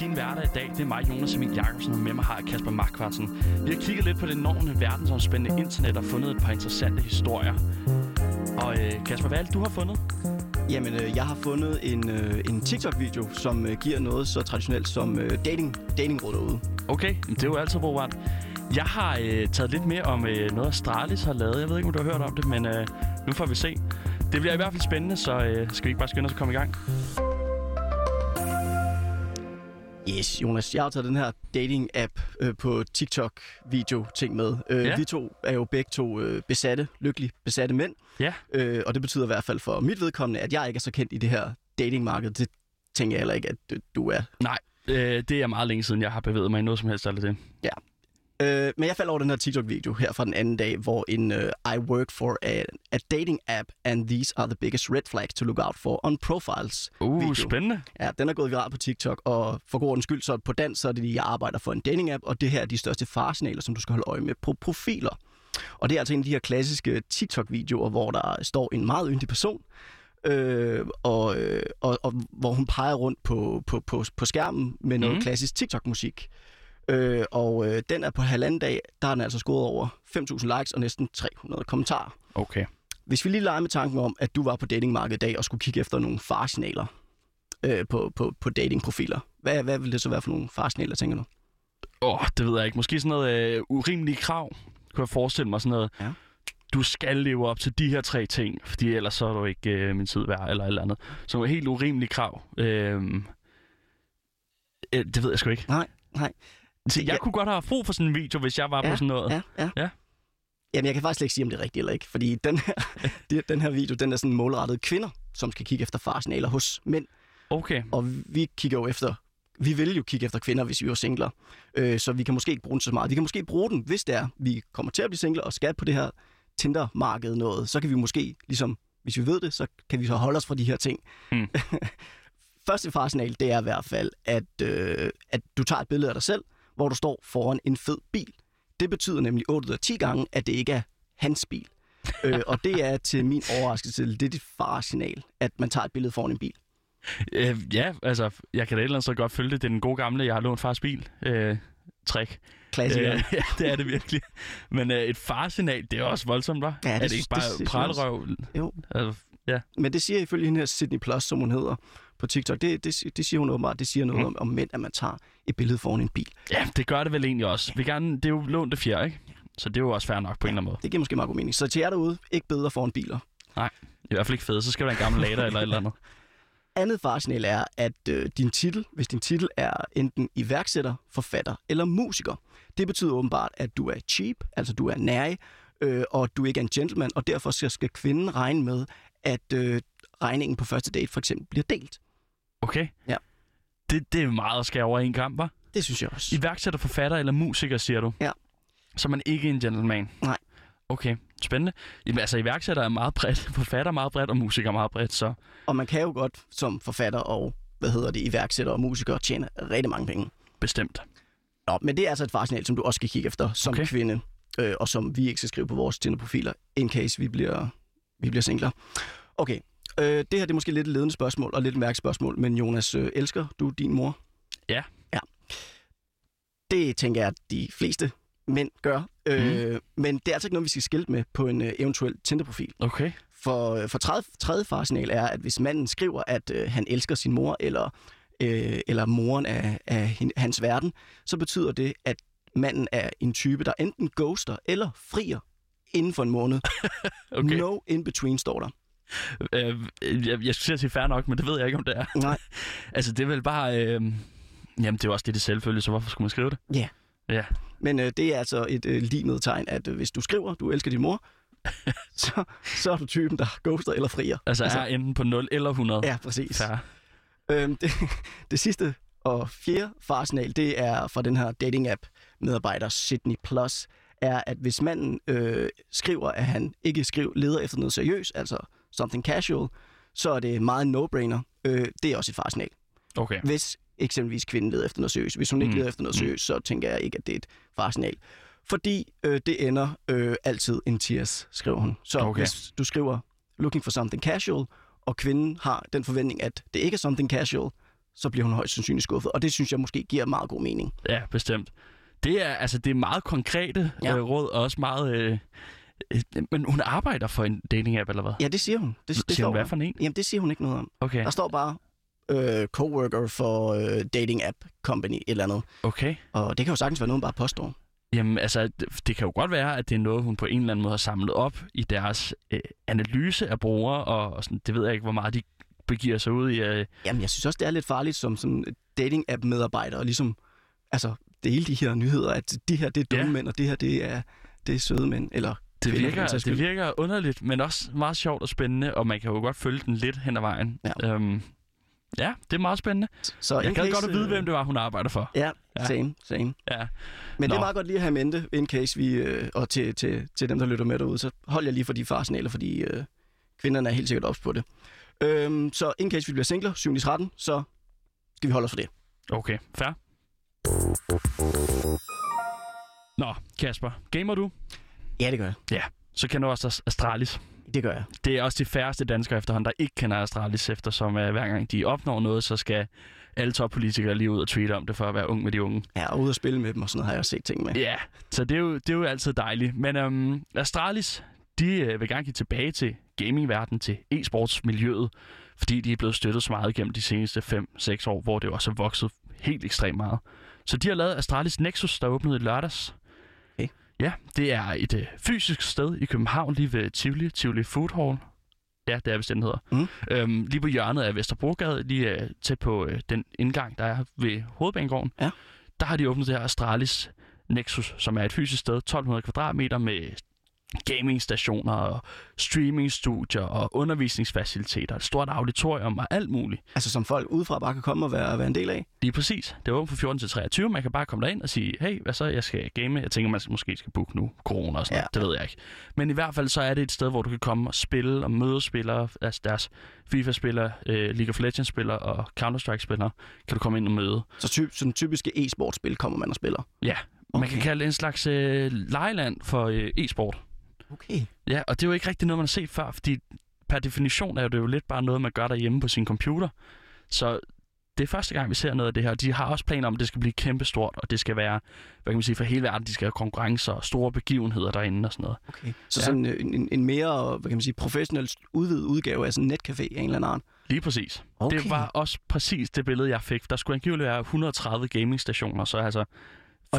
din hverdag i dag, det er mig, Jonas Emil Jakobsen, og med mig har jeg Kasper Markvartsen. Vi har kigget lidt på det enorme verdensomspændende internet og fundet et par interessante historier. Og øh, Kasper, hvad er det, du har fundet? Jamen, øh, jeg har fundet en, øh, en TikTok-video, som øh, giver noget så traditionelt som øh, dating, datingråd derude. Okay, det er jo altid brugbart. Jeg har øh, taget lidt mere om øh, noget, Astralis har lavet. Jeg ved ikke, om du har hørt om det, men øh, nu får vi se. Det bliver i hvert fald spændende, så øh, skal vi ikke bare skynde os at komme i gang? Yes, Jonas, jeg har taget den her dating-app øh, på TikTok-video-ting med. Øh, Ja. Vi to er jo begge to øh, besatte, lykkeligt besatte mænd. Ja, Øh, og det betyder i hvert fald for mit vedkommende, at jeg ikke er så kendt i det her datingmarked. Det tænker jeg heller ikke, at du er. nej. Øh, det er meget længe siden, jeg har bevæget mig i noget som helst af det. Øh, men jeg faldt over den her TikTok-video her fra den anden dag, hvor en uh, I work for a, a dating app, and these are the biggest red flags to look out for on profiles. Uh, video. spændende. Ja, den er gået viral på TikTok, og for god skyld, så på dansk, så er det, at jeg arbejder for en dating-app, og det her er de største faresignaler, som du skal holde øje med på profiler. Og det er altså en af de her klassiske TikTok-videoer, hvor der står en meget yndig person, øh, og, øh, og, og hvor hun peger rundt på, på, på, på skærmen med noget mm. klassisk TikTok-musik. Øh, og øh, den er på halvanden dag, der er den altså scoret over 5.000 likes og næsten 300 kommentarer. Okay. Hvis vi lige leger med tanken om, at du var på datingmarkedet i dag og skulle kigge efter nogle faresignaler øh, på, på, på datingprofiler, hvad, hvad vil det så være for nogle faresignaler, tænker du? Åh, oh, det ved jeg ikke. Måske sådan noget øh, urimelige krav. Kunne jeg forestille mig sådan noget. Ja. Du skal leve op til de her tre ting, fordi ellers så er du ikke øh, min tid værd, eller eller andet. Så nogle helt urimelige krav. Øh, øh, det ved jeg sgu ikke. Nej, nej. Så jeg Ja. kunne godt have brug for sådan en video, hvis jeg var på sådan noget. Ja, ja. Ja. Jamen, jeg kan faktisk ikke sige, om det er rigtigt eller ikke, fordi den her, de- den her video, den er sådan målrettet kvinder, som skal kigge efter faresignaler hos mænd. Okay. Og vi kigger jo efter, vi vil jo kigge efter kvinder, hvis vi var singler. Øh, så vi kan måske ikke bruge den så meget. Vi kan måske bruge den, hvis det er, vi kommer til at blive singler og skal på det her Tinder-marked noget. Så kan vi måske, ligesom, hvis vi ved det, så kan vi så holde os fra de her ting. Mm. Første faresignal, det er i hvert fald, at, øh, at du tager et billede af dig selv, hvor du står foran en fed bil. Det betyder nemlig 8 ud af 10 gange, at det ikke er hans bil. øh, og det er til min overraskelse, det er dit faresignal, at man tager et billede foran en bil. Øh, ja, altså, jeg kan da et eller andet så godt følge det. Det er den gode gamle, jeg har lånt fars bil. Øh, trick. Klassikeren. Øh, ja, det er det virkelig. Men øh, et farsignal, det er også voldsomt, hva'? Ja, det er det ikke bare det pralrøv? Jo, Altså, Men det siger ifølge hende her Sydney Plus, som hun hedder på TikTok, det, det, det siger hun åbenbart, det siger noget Mm. om, om mænd, at man tager et billede foran en bil. ja, det gør det vel egentlig også. Vi gerne, det er jo lånte fjer, ikke? Så det er jo også fair nok på en eller anden måde. Det giver måske meget god mening. Så til jer derude, ikke billeder foran biler. I hvert fald ikke fedt. Så skal der en gammel lader eller et eller andet. Andet faresignal er, at øh, din titel, hvis din titel er enten iværksætter, forfatter eller musiker, det betyder åbenbart, at du er cheap, altså du er nærig, øh, og du ikke er en gentleman, og derfor skal, skal kvinden regne med, at øh, regningen på første date for eksempel bliver delt. Okay? Ja. Det, det er meget at skære over en kamp, hva'? Det synes jeg også. Iværksætter, forfatter eller musiker, siger du? Ja. Så er man ikke en gentleman? Nej. Okay, spændende. Jamen, altså, iværksætter er meget bredt, forfatter er meget bredt, og musiker er meget bredt, så... Og man kan jo godt som forfatter og, hvad hedder det, iværksætter og musiker tjene rigtig mange penge. Bestemt. Nå, men det er altså et faresignal, som du også skal kigge efter som okay. kvinde, øh, og som vi ikke skal skrive på vores Tinder-profiler, in case vi bliver, vi bliver singler. Okay, øh, det her det er måske lidt et ledende spørgsmål, og lidt et mærkespørgsmål, men Jonas, øh, elsker du din mor? Ja. Ja. Det tænker jeg, at de fleste mænd gør, øh, Mhm. men det er altså ikke noget, vi skal skilte med på en øh, eventuel Tinder-profil. Okay. For, øh, for tredje, tredje faresignal er, at hvis manden skriver, at øh, han elsker sin mor, eller, øh, eller moren af, af hans verden, så betyder det, at manden er en type, der enten ghoster eller frier inden for en måned. Okay. No in between, står der. Øh, jeg, jeg skulle sige fair nok, men det ved jeg ikke, om det er. Nej. Altså, det er vel bare... Øh... Jamen, det er jo også det, det selvfølgelig, så hvorfor skulle man skrive det? Ja. Ja. Men øh, det er altså et øh, limet tegn, at øh, hvis du skriver, du elsker din mor, så, så er du typen, der ghoster eller frier. Altså, altså er enten på 0 eller 100. Ja, præcis. Fair. Øhm, det, det sidste og fjerde faresignal, det er fra den her dating-app medarbejder Sydney Plus, er, at hvis manden øh, skriver, at han ikke skriver, leder efter noget seriøst, altså something casual, så er det meget no-brainer. Øh, det er også et faresignal. Okay. Hvis eksempelvis kvinden leder efter noget seriøst. Hvis hun ikke Mm. leder efter noget Mm. seriøst, så tænker jeg ikke, at det er et faresignal. Fordi øh, det ender øh, altid en tears, skriver hun. Så Okay. hvis du skriver looking for something casual, og kvinden har den forventning, at det ikke er something casual, så bliver hun højst sandsynligt skuffet. Og det synes jeg måske giver meget god mening. Ja, bestemt. Det er, altså, det er meget konkrete ja. Øh, råd, og også meget... Øh, men hun arbejder for en dating-app, eller hvad? Ja, det siger hun. Det, det Siger hun, hvad for en? Jamen, det siger hun ikke noget om. Okay, Der står bare øh, coworker for øh, dating app company, et eller andet. okay. Og det kan jo sagtens være noget, hun bare påstår. Jamen, altså, det, det kan jo godt være, at det er noget, hun på en eller anden måde har samlet op i deres øh, analyse af brugere, og, og sådan, det ved jeg ikke, hvor meget de begiver sig ud i. Øh, Jamen, jeg synes også, det er lidt farligt som sådan dating app medarbejder, og ligesom altså, dele de her nyheder, at de her, det er dumme ja. mænd, og det her, det er, det er søde mænd. Eller det, virker, det virker underligt, men også meget sjovt og spændende, og man kan jo godt følge den lidt hen ad vejen. Ja. Øhm, ja det er meget spændende. Så Jeg gad case, godt at vide, øh, hvem det var, hun arbejder for. Ja, same, same. Ja. Men det Nå. er meget godt lige at have mente, in case vi, øh, og til, til, til dem, der lytter med derude, så hold jeg lige for de farsignaler, fordi øh, kvinderne er helt sikkert ops på det. Øhm, så in case vi bliver singler, 7 i 13, så skal vi holde os for det. Okay, fair. Nå, Kasper, gamer du? Ja, det gør jeg. Så kender du også Astralis. Det gør jeg. Det er også de færreste danskere efterhånden, der ikke kender Astralis, eftersom uh, hver gang de opnår noget, så skal alle toppolitikere lige ud og tweete om det for at være ung med de unge. Ja, og ude at spille med dem og sådan noget har jeg også set ting med. Ja, så det er jo, det er jo altid dejligt. Men um, Astralis, de uh, vil gerne give tilbage til gamingverdenen, til e-sportsmiljøet, fordi de er blevet støttet så meget gennem de seneste 5-6 år, hvor det også er vokset helt ekstremt meget. Så de har lavet Astralis Nexus, der åbnede i lørdags. Ja, det er et uh, fysisk sted i København, lige ved Tivoli, Tivoli Food Hall. Ja, det er vist, den hedder. Mm. Øhm, lige på hjørnet af Vesterbrogade, lige uh, tæt på uh, den indgang, der er ved Hovedbanegården. Ja. Der har de åbnet det her Astralis Nexus, som er et fysisk sted, 1200 kvadratmeter med gamingstationer og streamingstudier og undervisningsfaciliteter, et stort auditorium og alt muligt. Altså som folk udefra bare kan komme og være, være en del af. Lige præcis. Det er åbent fra 14 til 23. Man kan bare komme derind og sige, hey, hvad så, jeg skal game. Jeg tænker, man måske skal booke nu, corona og sådan Ja. noget. Det ved jeg ikke. Men i hvert fald så er det et sted, hvor du kan komme og spille og møde spillere, altså deres FIFA-spillere, øh, League of Legends-spillere og Counter-Strike-spillere, kan du komme ind og møde. Så ty- sådan typiske e-sportspil kommer man og spiller. Ja, okay. man kan kalde det en slags øh, lejeland for øh, e-sport. Okay. Ja, og det er jo ikke rigtig noget, man har set før, fordi per definition er det jo lidt bare noget, man gør derhjemme på sin computer. Så det er første gang, vi ser noget af det her. De har også planer om, at det skal blive kæmpestort, og det skal være, hvad kan man sige, for hele verden. De skal have konkurrencer og store begivenheder derinde og sådan noget. okay. Så Ja. ja. sådan øh, en, en mere, hvad kan man sige, professionelt udvidet udgave af sådan en netcafé af en eller anden art. Lige præcis. Okay. Det var også præcis det billede, jeg fik. Der skulle angiveligt være 130 gamingstationer, så altså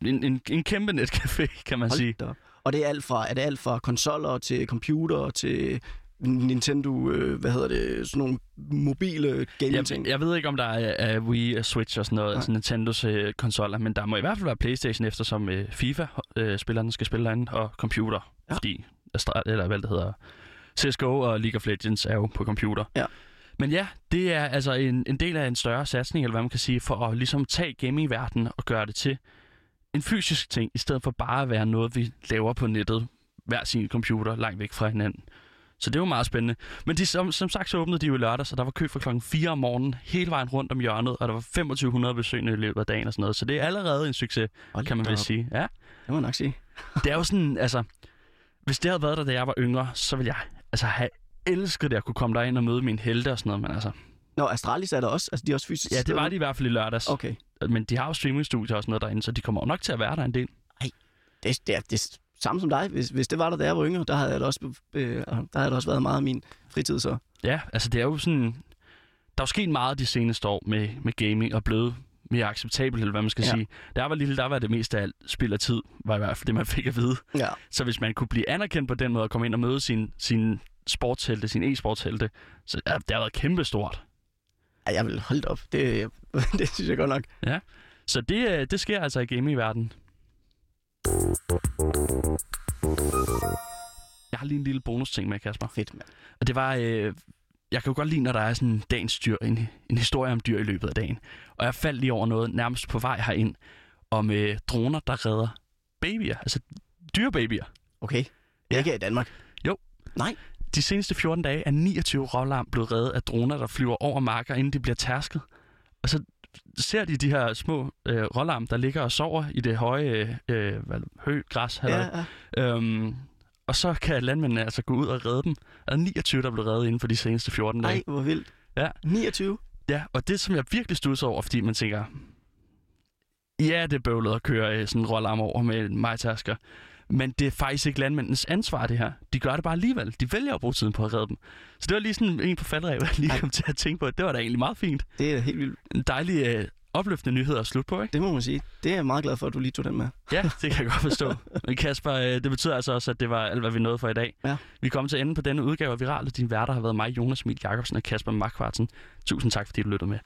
en, en, en kæmpe netcafé, kan man Hold sige. da. Og det er alt fra, er det alt fra konsoller til computer til Nintendo, øh, hvad hedder det, sådan nogle mobile gaming-ting. Jeg, jeg ved ikke, om der er, er Wii og Switch og sådan noget, Nej. altså Nintendos øh, konsoller, men der må i hvert fald være Playstation, eftersom øh, FIFA-spillerne skal spille derinde, og computer, ja. Fordi, eller hvad det hedder, CSGO og League of Legends er jo på computer. Ja. Men ja, det er altså en, en del af en større satsning, eller hvad man kan sige, for at ligesom tage gamingverdenen og gøre det til en fysisk ting, i stedet for bare at være noget, vi laver på nettet, hver sin computer, langt væk fra hinanden. Så det var meget spændende. Men de, som, som sagt, så åbnede de jo lørdag, så der var kø fra klokken 4 om morgenen, hele vejen rundt om hjørnet, og der var 2500 besøgende i løbet af dagen og sådan noget. Så det er allerede en succes, Hold kan man vel op. sige. Ja. Det må man nok sige. Det er jo sådan, altså... Hvis det havde været der, da jeg var yngre, så ville jeg altså have elsket det at kunne komme derind og møde mine helte og sådan noget, men altså... Nå, Astralis er der også, altså de er også fysisk. Ja, det var de i hvert fald i lørdags. Okay. Men de har jo streamingstudier og sådan noget derinde, så de kommer jo nok til at være der en del. Det, det, er, det samme som dig. Hvis, hvis det var der, da jeg var yngre, der havde jeg da også, øh, der havde det også været meget af min fritid, så. Ja, altså det er jo sådan... Der er jo sket meget de seneste år med, med gaming og blevet mere acceptabelt, eller hvad man skal ja. Sige. Jeg var lille, der var det mest af alt spild af tid, var i hvert fald det, man fik at vide. Ja. Så hvis man kunne blive anerkendt på den måde og komme ind og møde sin, sin sportshelte, sin e-sportshelte, så ja, det har været kæmpestort. Ja jeg vil holde op. Det, det synes jeg godt nok. Så det, øh, det sker altså i gamingverdenen. Jeg har lige en lille bonus ting med, Kasper. Fedt, mand. Og det var... Øh, jeg kan jo godt lide, når der er sådan en dagens dyr, en, en historie om dyr i løbet af dagen. Og jeg faldt lige over noget nærmest på vej herind, om øh, droner, der redder babyer. Altså dyrebabyer. Okay. Ja. Ja. Ikke i Danmark. Jo. Nej. De seneste 14 dage er 29 rålam blevet reddet af droner, der flyver over marker, inden de bliver tærsket. Og så ser de de her små øh, rålam, der ligger og sover i det høje øh, hvad, hø, græs. Ja, Ja. ja. Øhm, og så kan landmændene altså gå ud og redde dem. Der er 29, der er blevet reddet inden for de seneste 14 dage. Ej, hvor vildt. Ja. 29. Ja, og det som jeg virkelig studser over, fordi man tænker, ja, det er bøvlet at køre øh, sådan en rollarm over med en majtasker, men det er faktisk ikke landmændenes ansvar, det her. De gør det bare alligevel. De vælger at bruge tiden på at redde dem. Så det var lige sådan en på faldrev, jeg lige kom til at tænke på. Det var da egentlig meget fint. Det er helt vildt. En dejlig øh, opløftende nyhed at slutte på, ikke? Det må man sige. Det er jeg meget glad for, at du lige tog den med. Ja, det kan jeg godt forstå. Men Kasper, øh, det betyder altså også, at det var alt, hvad vi nåede for i dag. Ja. Vi kommer til enden på denne udgave af Virale. Din værter har været mig, Jonas Emil Jacobsen og Kasper Markvartsen. Tusind tak, fordi du lyttede med.